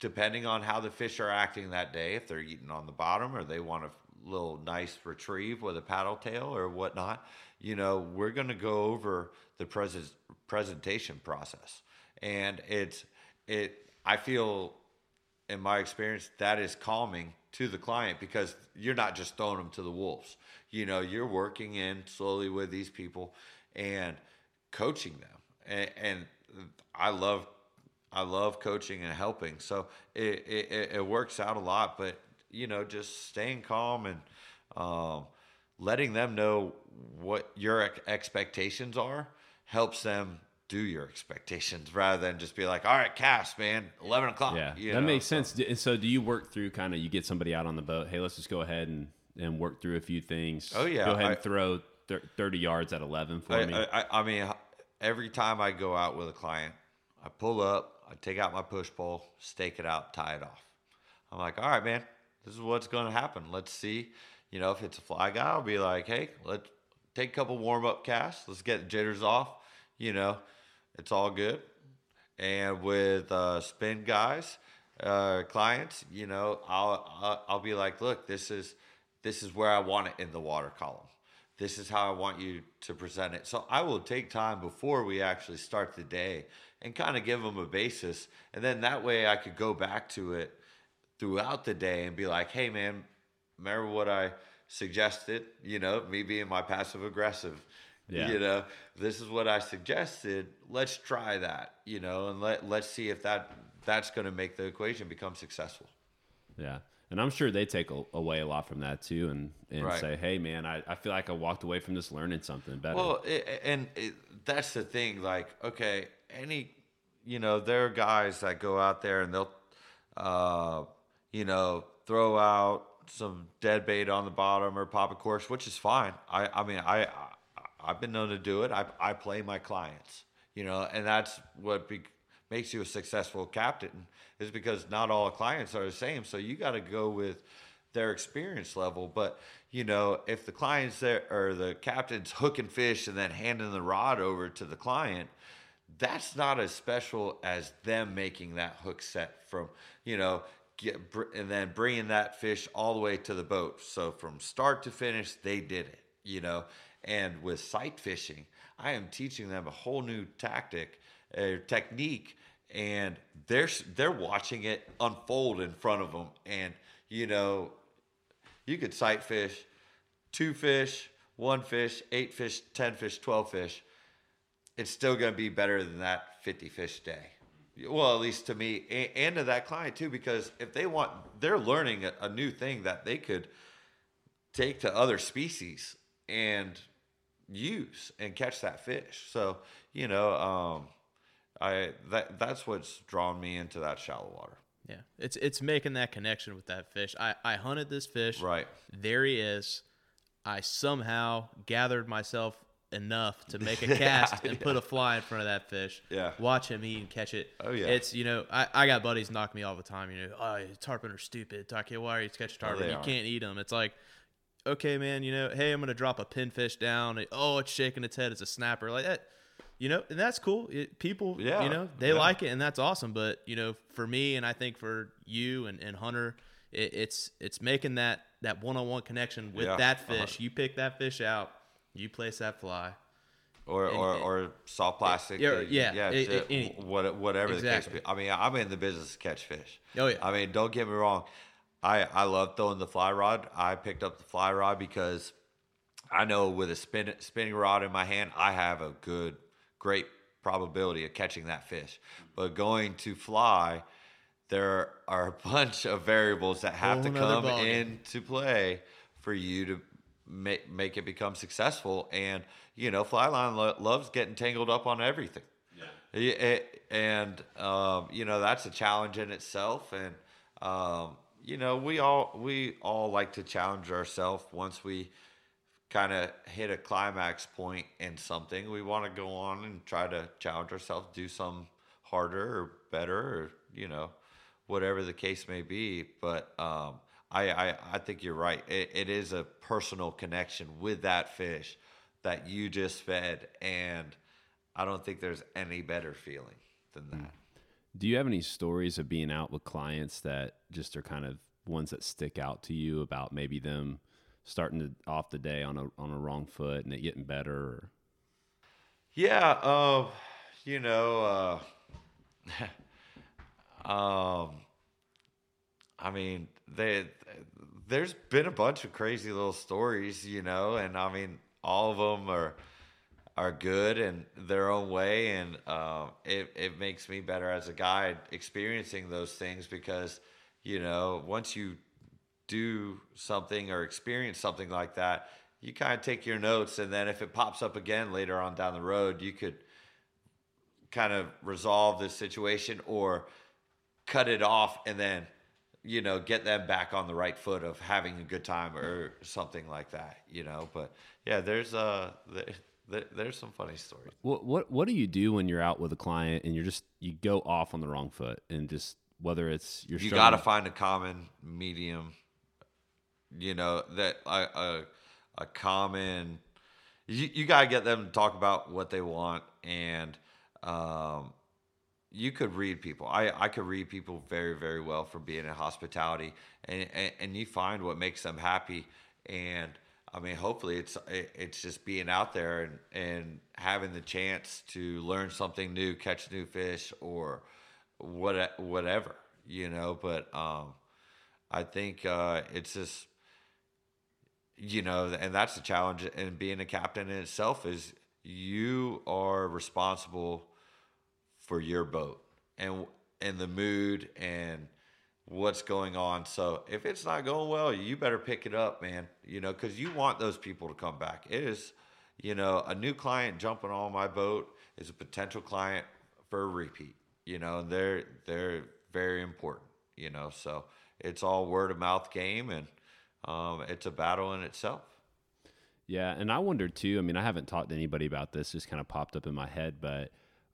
depending on how the fish are acting that day, if they're eating on the bottom or they want a little nice retrieve with a paddle tail or whatnot, you know, we're going to go over the pres- presentation process, and it's it. I feel in my experience, that is calming to the client because you're not just throwing them to the wolves. You know, you're working in slowly with these people and coaching them. And, and I love, I love coaching and helping. So it, it, it works out a lot, but you know, just staying calm and, um, letting them know what your expectations are helps them do your expectations rather than just be like, all right, cast, man, 11 o'clock. Yeah, that know, makes so- sense. And so, do you work through kind of you get somebody out on the boat? Hey, let's just go ahead and and work through a few things. Oh, yeah, go ahead I- and throw thirty yards at eleven for I, me. I, I- I mean, every time I go out with a client, I pull up, I take out my push pole, stake it out, tie it off. I'm like, all right, man, this is what's going to happen. Let's see. You know, if it's a fly guy, I'll be like, hey, let's take a couple warm up casts. Let's get the jitters off. You know, it's all good. And with uh, spin guys, uh, clients, you know, I'll, I'll I'll be like, look, this is this is where I want it in the water column. This is how I want you to present it. So I will take time before we actually start the day and kind of give them a basis, and then that way I could go back to it throughout the day and be like, hey man, remember what I suggested? You know, me being my passive aggressive. Yeah. You know, this is what I suggested. Let's try that. You know, and let let's see if that that's going to make the equation become successful. yeah, and I'm sure they take a, away a lot from that too, and and Right. say, hey, man, I, I feel like I walked away from this learning something better. Well, it, and it, that's the thing. Like, okay, any, you know, there are guys that go out there and they'll, uh, you know, throw out some dead bait on the bottom or pop a course, which is fine. I, I mean, I, I I've been known to do it. I, I play my clients, you know, and that's what be, makes you a successful captain is because not all clients are the same. So you got to go with their experience level. But you know, if the clients there or the captain's hooking fish and then handing the rod over to the client, that's not as special as them making that hook set from you know get and then bringing that fish all the way to the boat. So from start to finish, they did it. You know, and with sight fishing, I am teaching them a whole new tactic, uh, technique, and they're they're watching it unfold in front of them, and you know you could sight fish two fish, one fish, eight fish, 10 fish, 12 fish. It's still going to be better than that 50 fish day. Well, at least to me and, and to that client too, because if they want, they're learning a, a new thing that they could take to other species and use and catch that fish. So, you know, um, I, that, that's what's drawn me into that shallow water. Yeah, it's it's making that connection with that fish. I I hunted this fish. Right. There he is. I somehow gathered myself enough to make a Yeah, cast and yeah. put a fly in front of that fish. Yeah. Watch him eat and catch it. Oh, yeah. It's you know I, I got buddies knock me all the time. You know, oh tarpon are stupid. Okay, why are you catching oh, tarpon? Oh, you are. can't eat them. It's like. Okay, man. You know, hey, I'm gonna drop a pinfish down. Oh, it's shaking its head. It's a snapper, like that. You know, and that's cool. It, people, Yeah, you know, they yeah. like it, and that's awesome. But you know, for me, and I think for you and, and Hunter, it, it's it's making that that one on one connection with Yeah. that fish. Uh-huh. You pick that fish out, you place that fly. or And- or, or soft plastic. Yeah, uh, yeah, yeah. it- ju- it- what, whatever Exactly. the case. Be. I mean, I'm in the business to catch fish. Oh, yeah. I mean, don't get me wrong. I I love throwing the fly rod. I picked up the fly rod because I know with a spin, spinning rod in my hand, I have a good, great probability of catching that fish. But going to fly, there are a bunch of variables that have to Whole nother come ballgame. into play for you to make make it become successful. And you know, fly line lo- loves getting tangled up on everything. Yeah. and um, you know that's a challenge in itself. And um, you know, we all we all like to challenge ourselves once we kind of hit a climax point in something. We want to go on and try to challenge ourselves, do some harder or better, or you know, whatever the case may be. But um, I, I I think you're right. It, it is a personal connection with that fish that you just fed, and I don't think there's any better feeling than that. Do you have any stories of being out with clients that just are kind of ones that stick out to you about maybe them starting to, off the day on a on a wrong foot and it getting better? Or, Yeah, um, you know, uh, um, I mean, they, there's been a bunch of crazy little stories, you know, and I mean, all of them are are good in their own way, and um, it it makes me better as a guy experiencing those things because, you know, once you do something or experience something like that, you kind of take your notes, and then if it pops up again later on down the road, you could kind of resolve this situation or cut it off and then you know get them back on the right foot of having a good time or something like that you know? But yeah there's uh there, there, there's some funny stories. What what what do you do when you're out with a client and you're just you go off on the wrong foot and just whether it's you're you got to find a common medium you know that a a, a common you, you got to get them to talk about what they want and um you could read people i i could read people very very well from being in hospitality and and, and you find what makes them happy and I mean, hopefully, it's it- it's just being out there and, and having the chance to learn something new, catch new fish, or what whatever you know. But um, I think uh, it's just you know, and that's the challenge in being a captain in itself is you are responsible for your boat and and the mood and what's going on. So if it's not going well, you better pick it up, man. You know, because you want those people to come back. It is, you know, a new client jumping on my boat is a potential client for a repeat. You know, and they're they're very important. You know, so it's all word of mouth game, and um, it's a battle in itself. Yeah, and I wonder too. I mean, I haven't talked to anybody about this; just kind of popped up in my head. But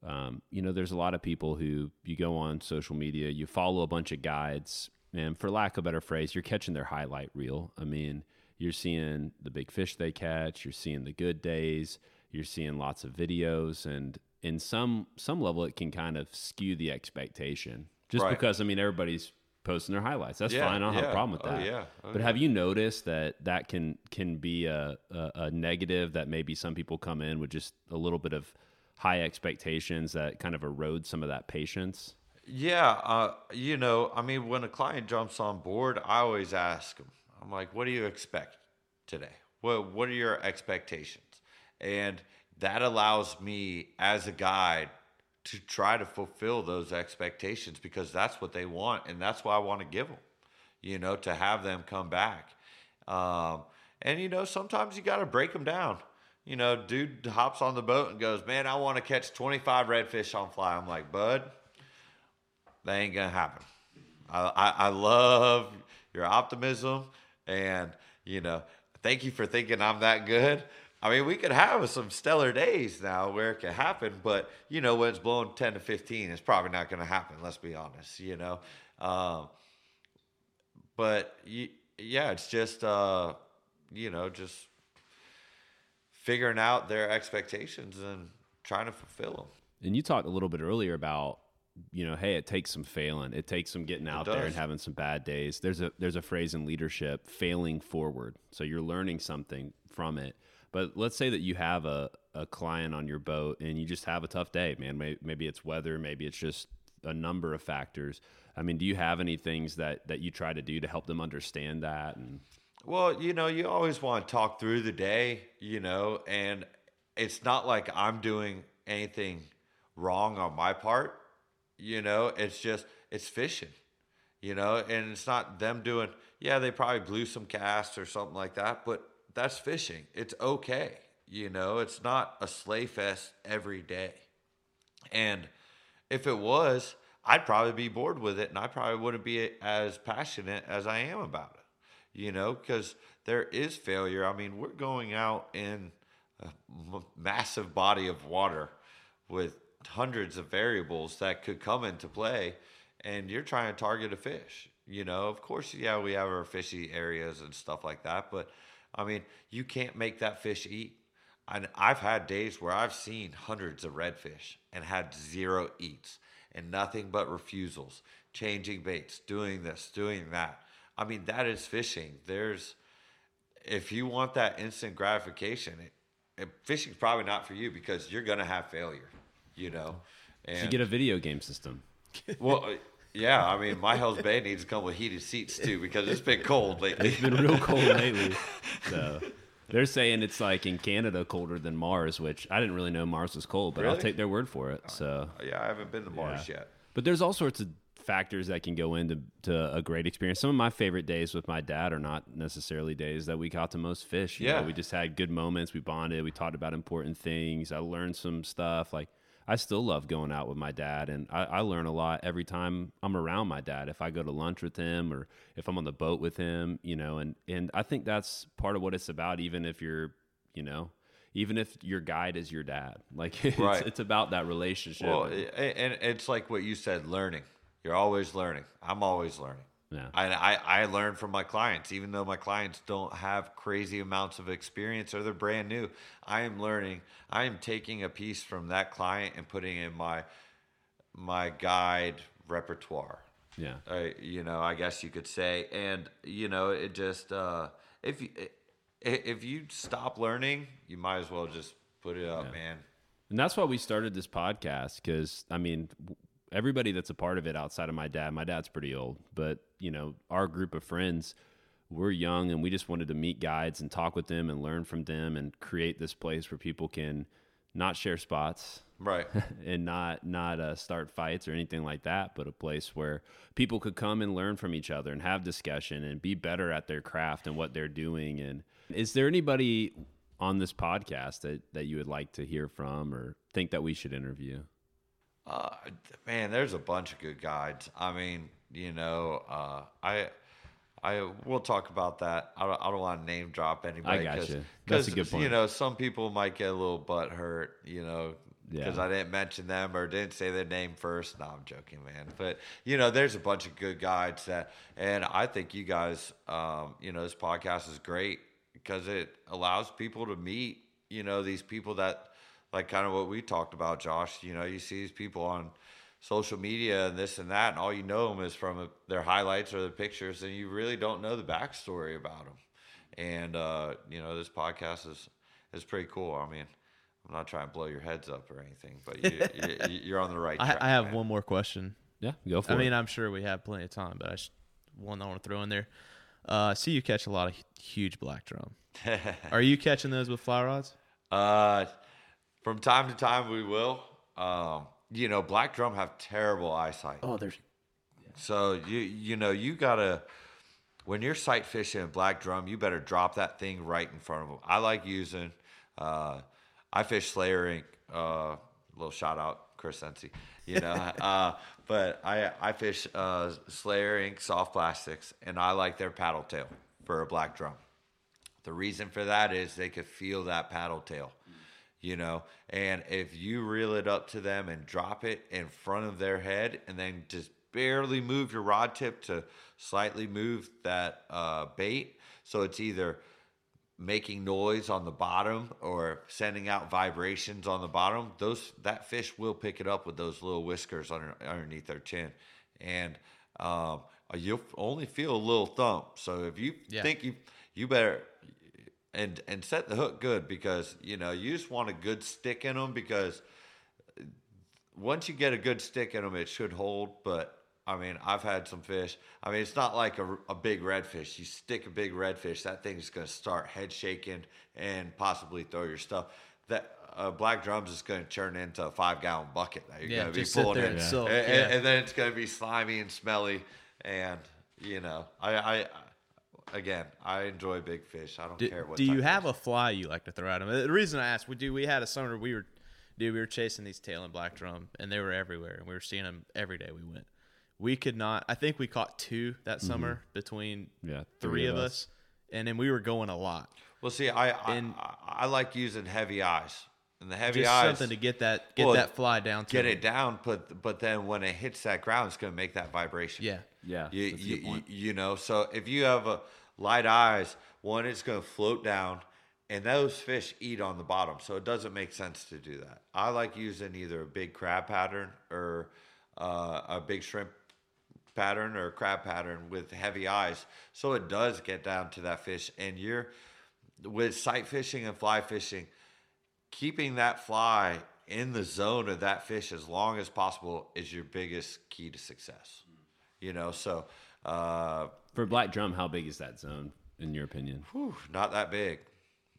um, you know, there's a lot of people who you go on social media, you follow a bunch of guides, and for lack of a better phrase, you're catching their highlight reel. I mean, you're seeing the big fish they catch, you're seeing the good days, you're seeing lots of videos, and in some some level, it can kind of skew the expectation. Just Right. because I mean, everybody's posting their highlights. That's Yeah, fine. I don't have a problem with Oh, that. yeah. Oh, but yeah. have you noticed that that can can be a, a, a negative that maybe some people come in with just a little bit of high expectations that kind of erode some of that patience? Yeah, uh, you know, I mean, when a client jumps on board, I always ask them, I'm like, what do you expect today? What, what are your expectations? And that allows me as a guide to try to fulfill those expectations because that's what they want. And that's why I want to give them, you know, to have them come back. Um, and, you know, sometimes you got to break them down. You know, dude hops on the boat and goes, man, I want to catch 25 redfish on fly. I'm like, bud, that ain't gonna happen. I, I, I love your optimism, and you know, thank you for thinking I'm that good. I mean, we could have some stellar days now where it could happen, but you know, when it's blowing 10 to 15, it's probably not going to happen. Let's be honest, you know. Um, but yeah, it's just uh, you know, just figuring out their expectations and trying to fulfill them. And you talked a little bit earlier about you know, hey, it takes some failing. It takes some getting out there and having some bad days. There's a there's a phrase in leadership, failing forward. So you're learning something from it. But let's say that you have a, a client on your boat and you just have a tough day, man. Maybe, maybe it's weather, maybe it's just a number of factors. I mean, do you have any things that that you try to do to help them understand that? And Well, you know, you always want to talk through the day, you know, and it's not like I'm doing anything wrong on my part, you know, it's just, it's fishing, you know, and it's not them doing, yeah, they probably blew some casts or something like that, but that's fishing. It's okay, you know, it's not a slay fest every day. And if it was, I'd probably be bored with it and I probably wouldn't be as passionate as I am about it, you know, because there is failure. I mean, we're going out in a massive body of water with hundreds of variables that could come into play and you're trying to target a fish. You know, of course, yeah, we have our fishy areas and stuff like that, but I mean, you can't make that fish eat. And I've had days where I've seen hundreds of redfish and had zero eats and nothing but refusals, changing baits, doing this, doing that. I mean, that is fishing. There's, if you want that instant gratification, it, it, fishing's probably not for you because you're gonna have failure, you know. you And get a video game system. well, yeah. I mean, my Hell's Bay needs to come with heated seats too because it's been cold lately. It's been real cold lately. So they're saying it's like in Canada colder than Mars, which I didn't really know Mars was cold, but I'll take their word for it. Uh, so yeah, I haven't been to Mars Yeah. yet. But there's all sorts of factors that can go into to a great experience. Some of my favorite days with my dad are not necessarily days that we caught the most fish. You know, Yeah. we just had good moments. We bonded. We talked about important things. I learned some stuff. Like I still love going out with my dad, and I, I learn a lot every time I'm around my dad. If I go to lunch with him, or if I'm on the boat with him, you know, and and I think that's part of what it's about. Even if you're, you know. Even if your guide is your dad, like it's, Right. it's about that relationship. Well, and- and it's like what you said, learning. You're always learning. I'm always learning. Yeah. I, I, I learn from my clients, even though my clients don't have crazy amounts of experience or they're brand new. I am learning. I am taking a piece from that client and putting in my my guide repertoire. yeah. uh, you know, I guess you could say. And you know, it just uh, if you if you stop learning, you might as well just put it up, man. And that's why we started this podcast because I mean, everybody that's a part of it outside of my dad, my dad's pretty old, but you know, our group of friends, we're young and we just wanted to meet guides and talk with them and learn from them and create this place where people can not share spots Right. and not not uh, start fights or anything like that, but a place where people could come and learn from each other and have discussion and be better at their craft and what they're doing. And is there anybody on this podcast that that you would like to hear from or think that we should interview? Uh, man, there's a bunch of good guides. I mean, you know, uh, I, I will talk about that. I don't, I don't want to name drop anybody. got 'cause- you. That's a good point. You know, some people might get a little butt hurt. You know. Because Yeah. I didn't mention them or didn't say their name first. No, I'm joking, man. But you know, there's a bunch of good guides that, and I think you guys, um, you know, this podcast is great because it allows people to meet, you know, these people that, like, kind of what we talked about, Josh. You know, you see these people on social media and this and that, and all you know them is from their highlights or their pictures, and you really don't know the backstory about them. And uh, you know, this podcast is is pretty cool. I mean, I'm not trying to blow your heads up or anything, but you, you, you're on the right I, track. I have man. one more question. Yeah, go for I it. I mean, I'm sure we have plenty of time, but I just one I want to throw in there. Uh, see you catch a lot of huge black drum. Are you catching those with fly rods? Uh, from time to time, we will. Um, you know, black drum have terrible eyesight. Oh, there's So you you know you gotta when you're sight fishing a black drum, you better drop that thing right in front of them. I like using. Uh, I fish Slayer Inc. Uh, little shout out Chris Sensi, you know. uh, but I I fish uh, Slayer Inc. soft plastics, and I like their paddle tail for a black drum. The reason for that is they could feel that paddle tail, you know. And if you reel it up to them and drop it in front of their head, and then just barely move your rod tip to slightly move that uh, bait, so it's either making noise on the bottom or sending out vibrations on the bottom, those that fish will pick it up with those little whiskers under, underneath their chin, and um, you'll only feel a little thump. So if you Yeah. think you you better and and set the hook good because you know you just want a good stick in them because once you get a good stick in them, it should hold. But I mean, I've had some fish. I mean, it's not like a, a big redfish. You stick a big redfish, that thing's going to start head shaking and possibly throw your stuff. That uh, black drums is going to turn into a five gallon bucket that you're Yeah, going to be pulling in, and soak, and, yeah. and then it's going to be slimy and smelly. And you know, I, I again, I enjoy big fish. I don't Do, care what. do you have it a fly you like to throw at them? The reason I asked, we do. We had a summer. We were, dude, we were chasing these tail and black drum, and they were everywhere, and we were seeing them every day we went. We could not. I think we caught two that mm-hmm. summer between Yeah, three, of us, and then we were going a lot. Well, see, I I, And- I I like using heavy eyes, and the heavy Just eyes something to get that get Well, that fly down to get them. it down, but but then when it hits that ground, it's going to make that vibration. Yeah, Yeah, you, that's a you, point. you, you know. So if you have a light eyes, one it's going to float down, and those fish eat on the bottom, so it doesn't make sense to do that. I like using either a big crab pattern or uh, a big shrimp pattern or crab pattern with heavy eyes, so it does get down to that fish, and you're with sight fishing and fly fishing keeping that fly in the zone of that fish as long as possible is your biggest key to success. You know, so uh, For black drum, how big is that zone in your opinion? whew, not that big,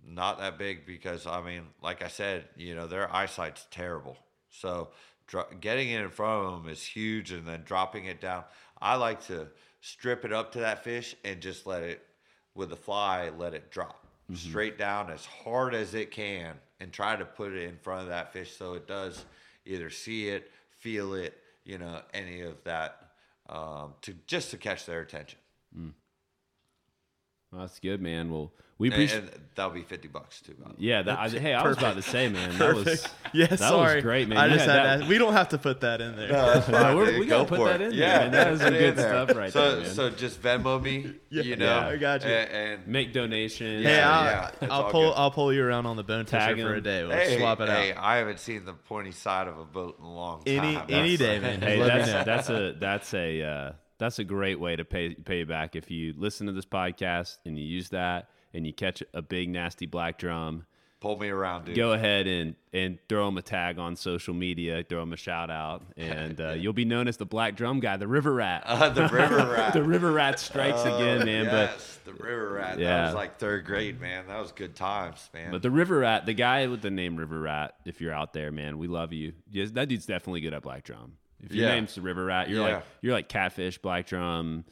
not that big because I mean, like I said, you know, their eyesight's terrible. So dr- getting it in front of them is huge, and then dropping it down. I like to strip it up to that fish and just let it, with the fly, let it drop straight down as hard as it can, and try to put it in front of that fish so it does either see it, feel it, you know, any of that, um, to just to catch their attention. Well, that's good, man. Well, we And, appreciate. and that'll be fifty bucks too. By yeah, that, I, hey, I was about to say, man, that was yeah. that sorry, was great, man. I You just had had that- that. We don't have to put that in there. that's fine, we're- dude. we gotta Go put for that it. in there, man. That is put some good there. stuff right so, there, man. So just Venmo me, you know. Yeah, I got you. And, and make donations. Hey, Yeah, I'll, yeah, I'll pull good. I'll pull you around on the bone Tag for a day. We'll hey, swap it hey, out. I haven't seen the pointy side of a boat in a long time. any That's- day, man. Hey, that's a that's a uh, that's a great way to pay pay back if you listen to this podcast and you use that and you catch a big nasty black drum. Pull me around, dude. Go ahead and and throw him a tag on social media, throw him a shout out, and uh, you'll be known as the black drum guy, the river rat. Uh, the river rat. the river rat strikes again, man. Yes, the river rat. That Yeah. was like third grade, man. That was good times, man. But but the river rat, the guy with the name River Rat, if you're out there, man, we love you. Yes, that dude's definitely good at black drum. If your Yeah. name's the River Rat, you're Yeah. like you're like catfish, black drum,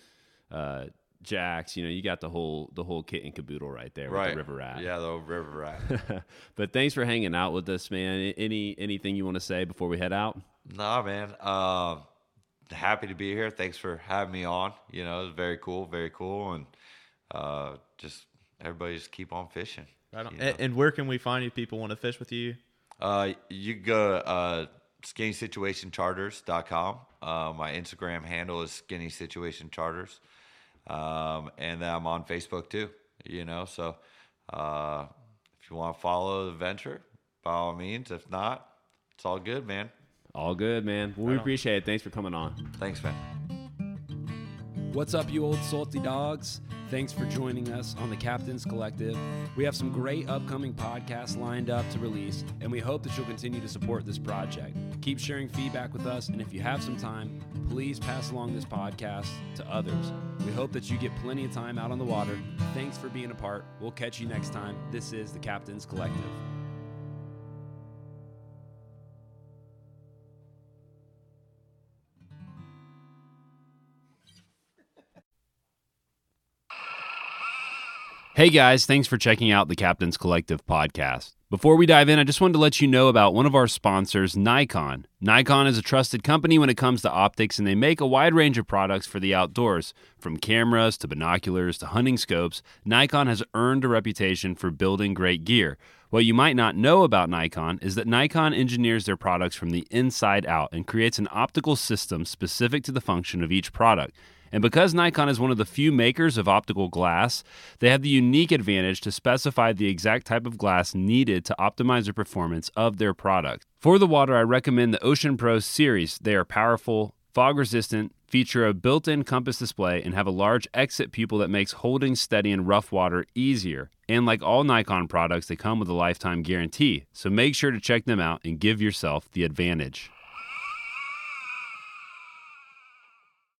uh, jacks. You know, you got the whole the whole kit and caboodle right there right, with the River Rat. Yeah, the old river rat. but thanks for hanging out with us, man. Any anything you want to say before we head out? nah, man. Um, happy to be here. Thanks for having me on. You know, it was very cool, very cool, and uh, just everybody just keep on fishing. Right on. And, and where can we find you? if People want to fish with you. Uh, you can go to uh, skinny-situationcharters.com. Uh, my Instagram handle is skinny situation charters. Um, and then I'm on Facebook too, you know, so uh, if you want to follow the venture, by all means. If not, it's all good, man. All good, man. Well, we appreciate it. Thanks for coming on. Thanks, man. What's up, you old salty dogs? Thanks for joining us on the Captain's Collective. We have some great upcoming podcasts lined up to release, and we hope that you'll continue to support this project. Keep sharing feedback with us, and if you have some time, please pass along this podcast to others. We hope that you get plenty of time out on the water. Thanks for being a part. We'll catch you next time. This is the Captain's Collective. Hey guys, thanks for checking out the Captain's Collective podcast. Before we dive in, I just wanted to let you know about one of our sponsors, Nikon. Nikon is a trusted company when it comes to optics, and they make a wide range of products for the outdoors. From cameras to binoculars to hunting scopes, Nikon has earned a reputation for building great gear. What you might not know about Nikon is that Nikon engineers their products from the inside out and creates an optical system specific to the function of each product. And because Nikon is one of the few makers of optical glass, they have the unique advantage to specify the exact type of glass needed to optimize the performance of their product. For the water, I recommend the Ocean Pro series. They are powerful, fog resistant, feature a built in compass display, and have a large exit pupil that makes holding steady in rough water easier. And like all Nikon products, they come with a lifetime guarantee. So make sure to check them out and give yourself the advantage.